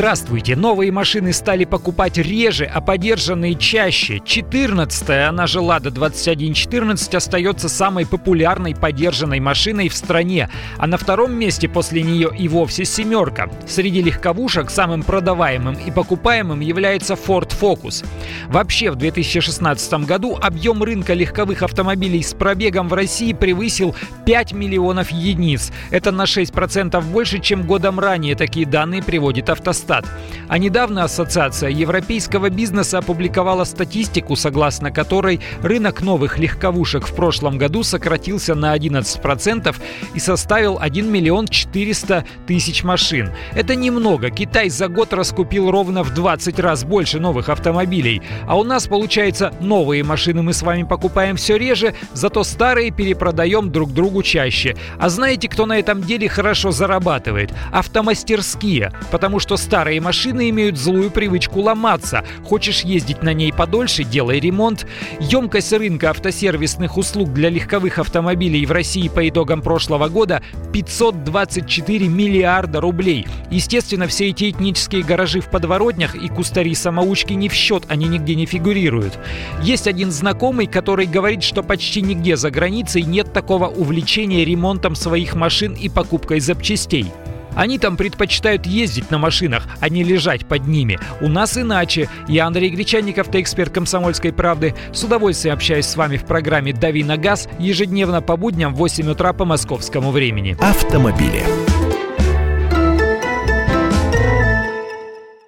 Здравствуйте! Новые машины стали покупать реже, а подержанные чаще. 14-я, она же Лада 2114, остается самой популярной подержанной машиной в стране. А на втором месте после нее и вовсе семерка. Среди легковушек самым продаваемым и покупаемым является Ford Focus. Вообще в 2016 году объем рынка легковых автомобилей с пробегом в России превысил 5 миллионов единиц. Это на 6% больше, чем годом ранее. Такие данные приводит автостат. Росстат. А недавно Ассоциация европейского бизнеса опубликовала статистику, согласно которой рынок новых легковушек в прошлом году сократился на 11% и составил 1 миллион 400 тысяч машин. Это немного. Китай за год раскупил ровно в 20 раз больше новых автомобилей. А у нас, получается, новые машины мы с вами покупаем все реже, зато старые перепродаем друг другу чаще. А знаете, кто на этом деле хорошо зарабатывает? Автомастерские. Потому что старые Старые машины имеют злую привычку ломаться. Хочешь ездить на ней подольше – делай ремонт. Емкость рынка автосервисных услуг для легковых автомобилей в России по итогам прошлого года – 524 миллиарда рублей. Естественно, все эти этнические гаражи в подворотнях и кустари-самоучки не в счет, они нигде не фигурируют. Есть один знакомый, который говорит, что почти нигде за границей нет такого увлечения ремонтом своих машин и покупкой запчастей. Они там предпочитают ездить на машинах, а не лежать под ними. У нас иначе. Я Андрей Гречанников, ты эксперт «Комсомольской правды». С удовольствием общаюсь с вами в программе «Дави на газ» ежедневно по будням в 8 утра по московскому времени. Автомобили.